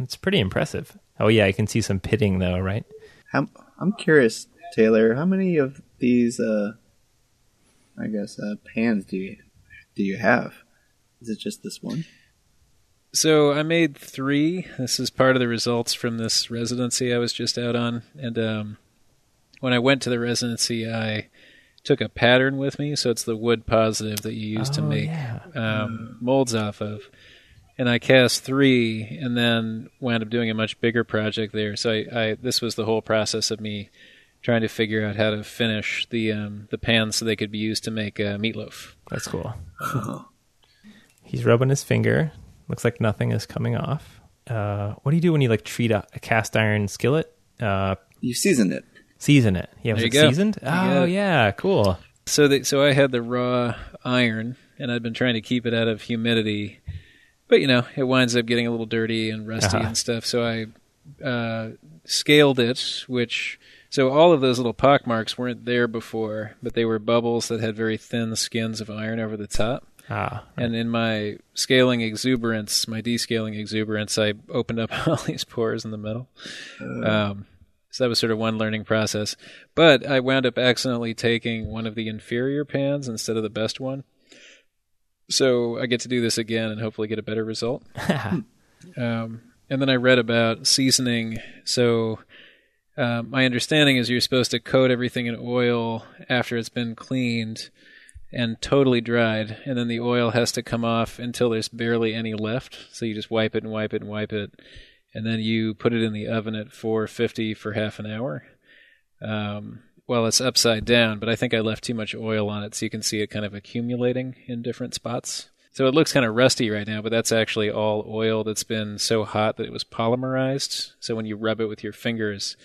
It's pretty impressive. Oh yeah, I can see some pitting though, right? How, I'm curious, Taylor. How many of these, uh, I guess, uh, pans do you do you have? Is it just this one? So I made three. This is part of the results from this residency I was just out on. And um, when I went to the residency, I took a pattern with me. So it's the wood positive that you use to Oh, make yeah. um, molds off of. And I cast three, and then wound up doing a much bigger project there. So I, I this was the whole process of me trying to figure out how to finish the um, the pans so they could be used to make uh, meatloaf. That's cool. He's rubbing his finger. Looks like nothing is coming off. Uh, what do you do when you like treat a, a cast iron skillet? Uh, You seasoned it. season it. Yeah, was it go. seasoned? You Oh it. yeah, cool. So the, so I had the raw iron, and I'd been trying to keep it out of humidity, but you know it winds up getting a little dirty and rusty Uh-huh. and stuff. So I uh, scaled it, which so all of those little pock marks weren't there before, but they were bubbles that had very thin skins of iron over the top. Ah, And in my scaling exuberance, my descaling exuberance, I opened up all these pores in the metal. Um, so that was sort of one learning process. But I wound up accidentally taking one of the inferior pans instead of the best one. So I get to do this again and hopefully get a better result. um, and then I read about seasoning. So uh, my understanding is you're supposed to coat everything in oil after it's been cleaned and totally dried, and then the oil has to come off until there's barely any left. So you just wipe it and wipe it and wipe it, and then you put it in the oven at 450 for half an hour. Um, well, it's upside down, but I think I left too much oil on it, so you can see it kind of accumulating in different spots. So it looks kind of rusty right now, but that's actually all oil that's been so hot that it was polymerized. So when you rub it with your fingers,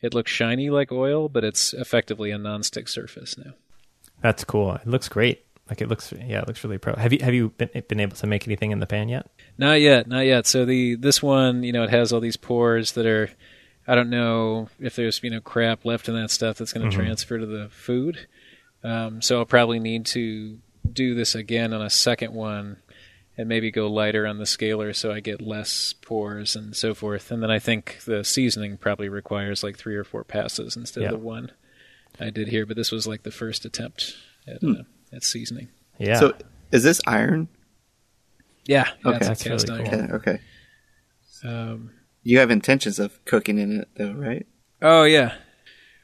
it looks shiny like oil, but it's effectively a nonstick surface now. That's cool. It looks great. Like it looks, yeah, it looks really pro. Have you have you been, been able to make anything in the pan yet? Not yet, not yet. So the this one, you know, it has all these pores that are. I don't know if there's you know crap left in that stuff that's going to Mhm. transfer to the food. Um, so I'll probably need to do this again on a second one, and maybe go lighter on the scaler so I get less pores and so forth. And then I think the seasoning probably requires like three or four passes instead Yeah. of the one I did here. But this was like the first attempt at Hmm. uh, at seasoning. Yeah. So is this iron? Yeah, yeah Okay. it's That's cast really iron. cool. Okay. Okay. Um, You have intentions of cooking in it, though, right? Oh yeah.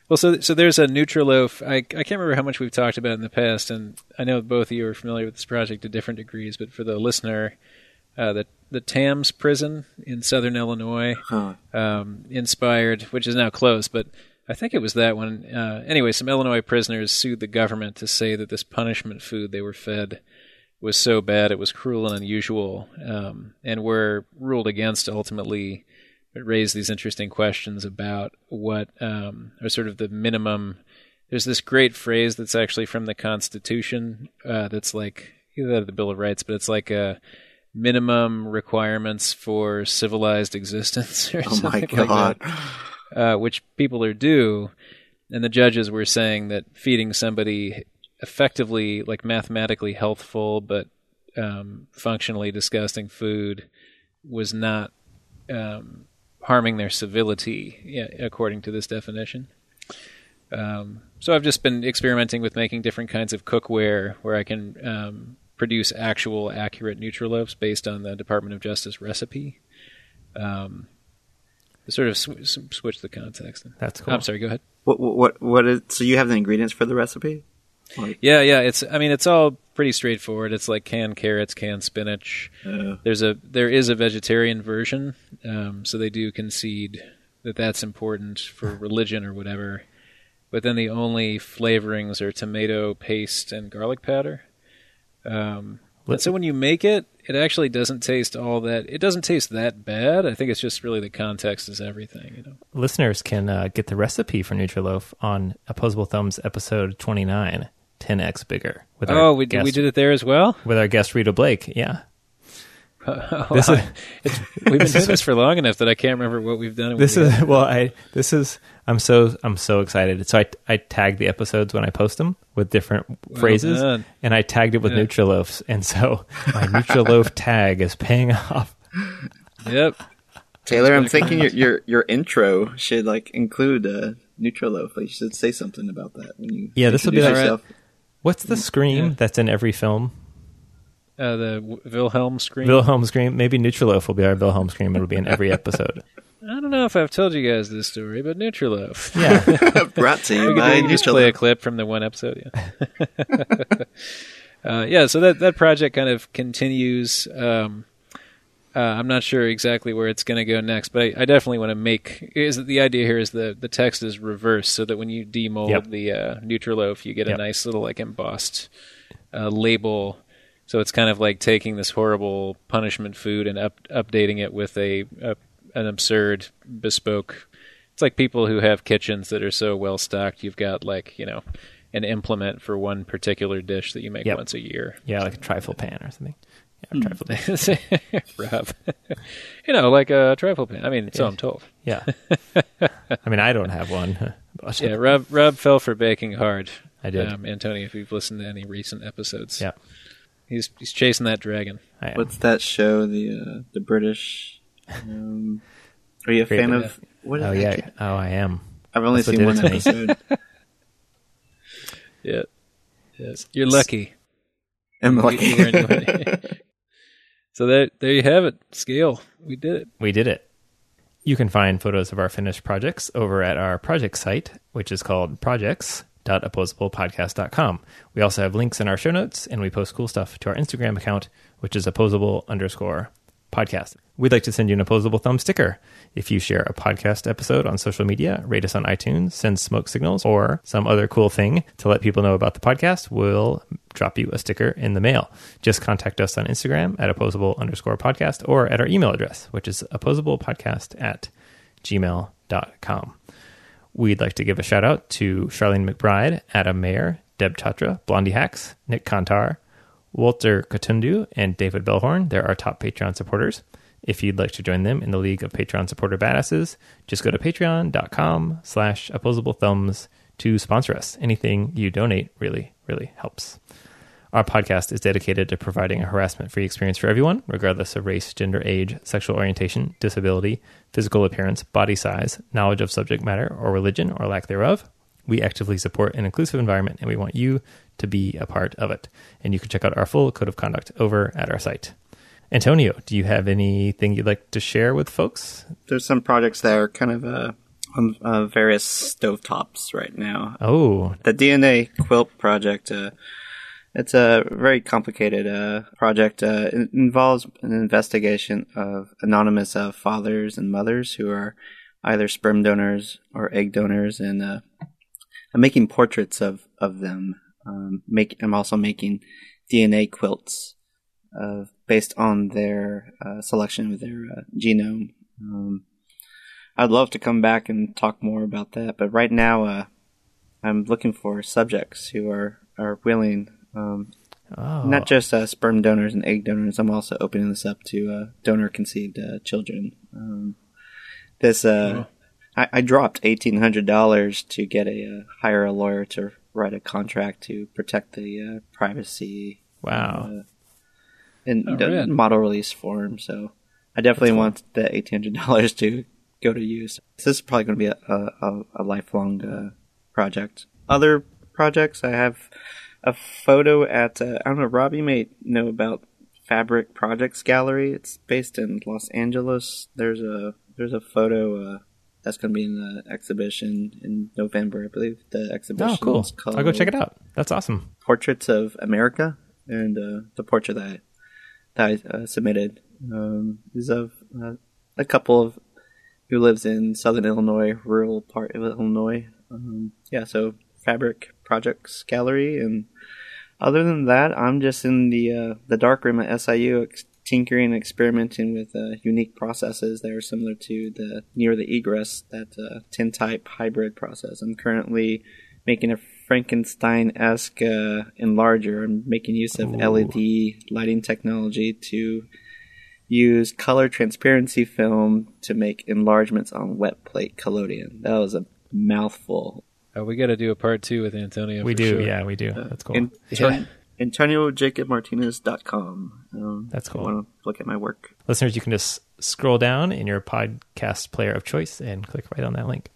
Well, so so there's a Nutriloaf. I I can't remember how much we've talked about in the past, and I know both of you are familiar with this project to different degrees. But for the listener, uh, the the Tamms prison in Southern Illinois, Huh. um, inspired, which is now closed, but I think it was that one. Uh, anyway, some Illinois prisoners sued the government to say that this punishment food they were fed was so bad it was cruel and unusual, um, and were ruled against ultimately. It raised these interesting questions about what um, are sort of the minimum. There's this great phrase that's actually from the Constitution uh, that's like either the Bill of Rights, but it's like a minimum requirements for civilized existence or Oh my something like god. that, uh, which people are due. And the judges were saying that feeding somebody effectively, like mathematically healthful but um, functionally disgusting food was not um, harming their civility, according to this definition. Um, so I've just been experimenting with making different kinds of cookware where I can um, produce actual accurate Nutriloaves based on the Department of Justice recipe. Um, sort of sw- sw- switch the context. That's cool. I'm sorry. Go ahead. What, what what is so you have the ingredients for the recipe? Like, Yeah, yeah. It's. I mean, it's all pretty straightforward. It's like canned carrots, canned spinach. uh, There's a there is a vegetarian version, um, so they do concede that that's important for religion or whatever. But then the only flavorings are tomato paste and garlic powder. Um, and so when you make it, it actually doesn't taste all that. It doesn't taste that bad. I think it's just really the context is everything. You know. Listeners can uh, get the recipe for Nutriloaf on Opposable Thumbs episode 29, 10x bigger. With our Oh, we guest, we did it there as well. with our guest Rita Blake. Yeah. Oh, This is- it's, we've been doing this for long enough that I can't remember what we've done. and This what we is well, I this is I'm so I'm so excited. So I I tag the episodes when I post them with different Well phrases, done. and I tagged it with Yeah. Nutriloafs, and so my Nutriloaf tag is paying off. Yep. Taylor, I'm thinking your, your your intro should like include uh, Nutriloaf. Like, you should say something about that when you Yeah, this will be introduce like- yourself. What's the scream Yeah. that's in every film? Uh, the W- Wilhelm scream. Wilhelm scream. Maybe Nutriloaf will be our Wilhelm scream. It'll be in every episode. I don't know if I've told you guys this story, but Nutriloaf. Yeah, Brought to you we by can just play a clip from the one episode. Yeah. uh, yeah. So that that project kind of continues. Um, uh, I'm not sure exactly where it's going to go next, but I, I definitely want to make. Is that the idea here is the the text is reversed, so that when you demold Yep. the uh, Nutriloaf, you get a Yep. nice little like embossed uh, label. So it's kind of like taking this horrible punishment food and up, updating it with a, a an absurd bespoke. It's like people who have kitchens that are so well stocked. You've got like you know an implement for one particular dish that you make Yep. once a year. yeah, like a trifle pan or something. Yeah, Hmm. trifle pan. Rob, you know, like a trifle pan. I mean, so Yeah. I'm told. Yeah. I mean, I don't have one. but- Yeah, Rob Rob fell for baking hard. I did. um, Antonio. If you've listened to any recent episodes, Yeah. He's he's chasing that dragon. I am. What's that show? The uh, the British. Um, are you a fan Favorite- of? What? oh yeah. Oh, I am. I've only That's seen one it to me. episode. Yeah. Yes. You're lucky. I'm You- you were in- So there there you have it. Scale. We did it. We did it. You can find photos of our finished projects over at our project site, which is called projects.opposablepodcast.com. We also have links in our show notes, and we post cool stuff to our Instagram account, which is opposable underscore podcast. We'd like to send you an opposable thumb sticker. If you share a podcast episode on social media, rate us on iTunes, send smoke signals, or some other cool thing to let people know about the podcast, we'll drop you a sticker in the mail. Just contact us on Instagram at opposable underscore podcast or at our email address, which is opposablepodcast at gmail.com. We'd like to give a shout out to Charlene McBride, Adam Mayer, Deb Chatra, Blondie Hacks, Nik Kantar, Walter Kitundu, and David Bellhorn. They're our top Patreon supporters. If you'd like to join them in the League of Patreon supporter badasses, just go to patreon.com slash opposable thumbs to sponsor us. Anything you donate really, really helps. Our podcast is dedicated to providing a harassment free experience for everyone, regardless of race, gender, age, sexual orientation, disability, physical appearance, body size, knowledge of subject matter, or religion or lack thereof. We actively support an inclusive environment and we want you to be a part of it. And you can check out our full code of conduct over at our site. Antonio, do you have anything you'd like to share with folks? There's some projects that are kind of uh, on uh, various stovetops right now. Oh, The DNA quilt project. Uh, it's a very complicated uh, project. Uh, it involves an investigation of anonymous uh, fathers and mothers who are either sperm donors or egg donors, and uh, I'm making portraits of of them. Um, make I'm also making DNA quilts uh, based on their uh, selection of their uh, genome. Um, I'd love to come back and talk more about that, but right now, uh, I'm looking for subjects who are are willing, um, oh. not just uh, sperm donors and egg donors. I'm also opening this up to uh, donor conceived uh, children. Um, this uh, I, I dropped eighteen hundred dollars to get a uh, hire a lawyer to write a contract to protect the uh, privacy wow. uh, in Oh, the model release form. So I definitely want the eighteen hundred dollars to go to use. This is probably going to be a, a, a lifelong uh, project. Other projects, I have a photo at uh, I don't know. Rob, you may know about Fabrik Projects Gallery. It's based in Los Angeles. There's a there's a photo. That's going to be in the exhibition in November, I believe. The exhibition. Oh, cool. I'll go check it out. That's awesome. portraits of America, and uh, the portrait that I, that I uh, submitted um, is of uh, a couple of who lives in southern Illinois, rural part of Illinois. Um, yeah, so Fabrik Projects Gallery, and other than that, I'm just in the uh, the dark room at SIU, ex- tinkering and experimenting with uh, unique processes that are similar to the near the egress that uh, tin type hybrid process. I'm currently making a Frankenstein esque uh, enlarger. I'm making use of Ooh. LED lighting technology to use color transparency film to make enlargements on wet plate collodion. That was a mouthful. Oh, we got to do a part two with Antonio. we for do. sure. Yeah, we do. That's cool. In, Yeah. AntonioJacobMartinez.com. Um, That's if you cool. Want to look at my work? Listeners, you can just scroll down in your podcast player of choice and click right on that link.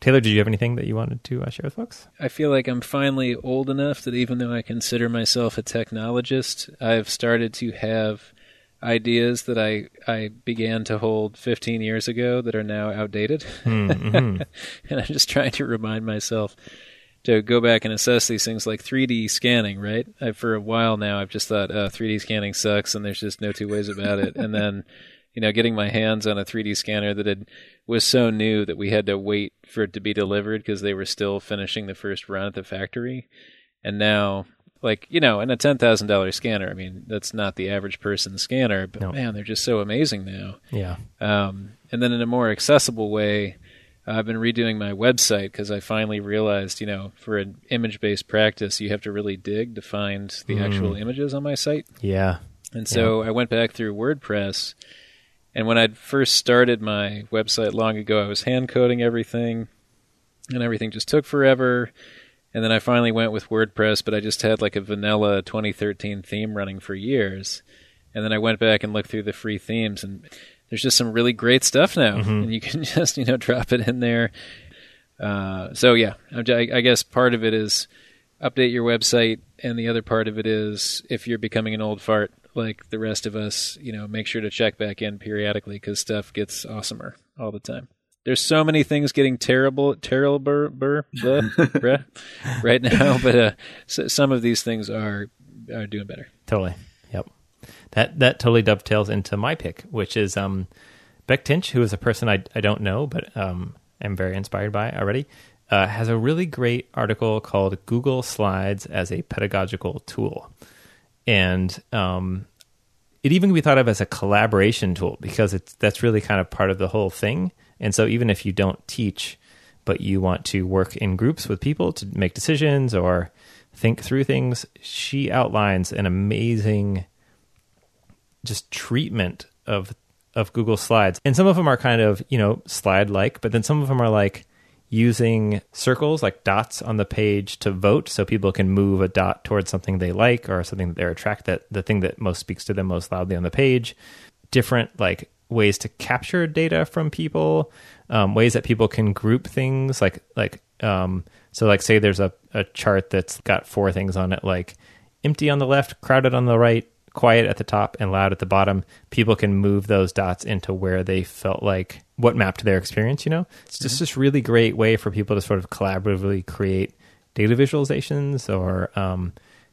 Taylor, did you have anything that you wanted to uh, share with folks? I feel like I'm finally old enough that even though I consider myself a technologist, I've started to have ideas that I, I began to hold 15 years ago that are now outdated. Mm-hmm. and I'm just trying to remind myself to go back and assess these things like 3D scanning, right? I, for a while now, I've just thought uh, 3D scanning sucks and there's just no two ways about it. and then, you know, getting my hands on a 3D scanner that had, was so new that we had to wait for it to be delivered because they were still finishing the first run at the factory. And now, like, you know, in a $10,000 scanner, I mean, that's not the average person's scanner, but No. man, they're just so amazing now. Yeah. Um, and then in a more accessible way, I've been redoing my website because I finally realized, you know, for an image based practice, you have to really dig to find the mm. actual images on my site. Yeah. And so I went back through WordPress. And when I'd first started my website long ago, I was hand coding everything, and everything just took forever. And then I finally went with WordPress, but I just had like a vanilla 2013 theme running for years. And then I went back and looked through the free themes, and there's just some really great stuff now, Mm-hmm. and you can just you know drop it in there. Uh, so yeah, I, I guess part of it is update your website, and the other part of it is if you're becoming an old fart like the rest of us, you know, make sure to check back in periodically because stuff gets awesomer all the time. There's so many things getting terrible, terrible, blah, bruh, right now, but uh, so, some of these things are are doing better. Totally. Yep. That that totally dovetails into my pick, which is um, Beck Tench, who is a person I, I don't know, but um, am very inspired by already, uh, has a really great article called Google Slides as a Pedagogical Tool. And um, it even can be thought of as a collaboration tool because it's that's really kind of part of the whole thing. And so even if you don't teach, but you want to work in groups with people to make decisions or think through things, she outlines an amazing just treatment of of Google Slides. And some of them are kind of, you know, slide like, but then some of them are like using circles like dots on the page to vote so people can move a dot towards something they like or something that they're attracted that the thing that most speaks to them most loudly on the page different like ways to capture data from people um, ways that people can group things like like um, so like say there's a, a chart that's got four things on it like empty on the left crowded on the right quiet at the top and loud at the bottom people can move those dots into where they felt like what mapped their experience you know it's just this really great way for people to sort of collaboratively create data visualizations or um,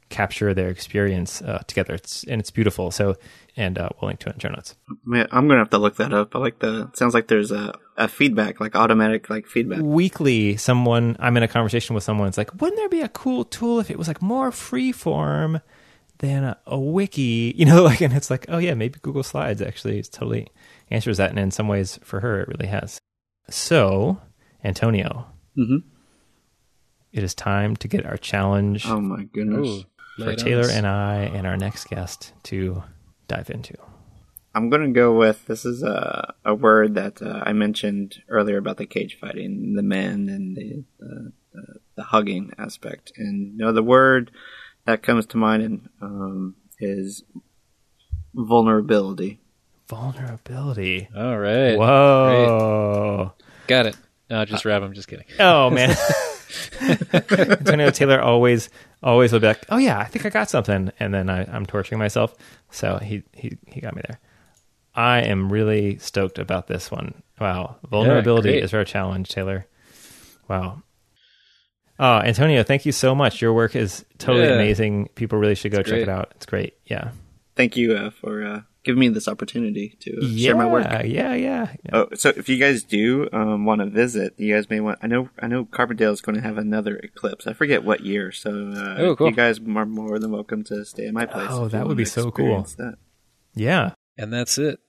capture their experience uh, together it's and it's beautiful so and uh, we'll link to it in show notes I'm gonna have to look that up. I like the. it Sounds like there's a, a feedback, like automatic, like feedback. weekly someone i'm in a conversation with someone it's like wouldn't there be a cool tool if it was like more free form than a, a wiki you know like and it's like oh yeah maybe google slides actually totally answers that and in some ways for her it really has. So antonio hmm it is time to get our challenge Oh my goodness! Ooh, for taylor and i and our next guest to dive into. I'm gonna go with this is a a word that uh, I mentioned earlier about the cage fighting, the men and the the, the, the hugging aspect, and you know the word that comes to mind and, um, is vulnerability. vulnerability All right, whoa got it. No, just Rob. I'm just kidding. Oh man, Antonio Taylor always always will be like, "Oh yeah, I think I got something," and then I, I'm torturing myself. So he he he got me there. I am really stoked about this one. Wow, vulnerability great. is our challenge, Taylor. Wow. Oh, Antonio, thank you so much. Your work is totally Yeah. amazing. People really should go It's check great. it out. It's great. Yeah. Thank you uh, for uh, giving me this opportunity to uh, share my work. Yeah, yeah, yeah. Oh, so if you guys do um, want to visit, you guys may want. I know, I know, Carbondale is going to have another eclipse. I forget what year. So, uh, Oh, cool. you guys are more than welcome to stay at my place. Oh, that would be so cool. That. Yeah. And that's it.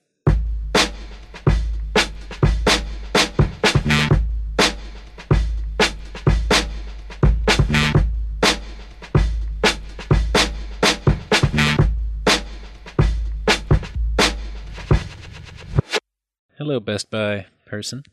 Hello, Best Buy person.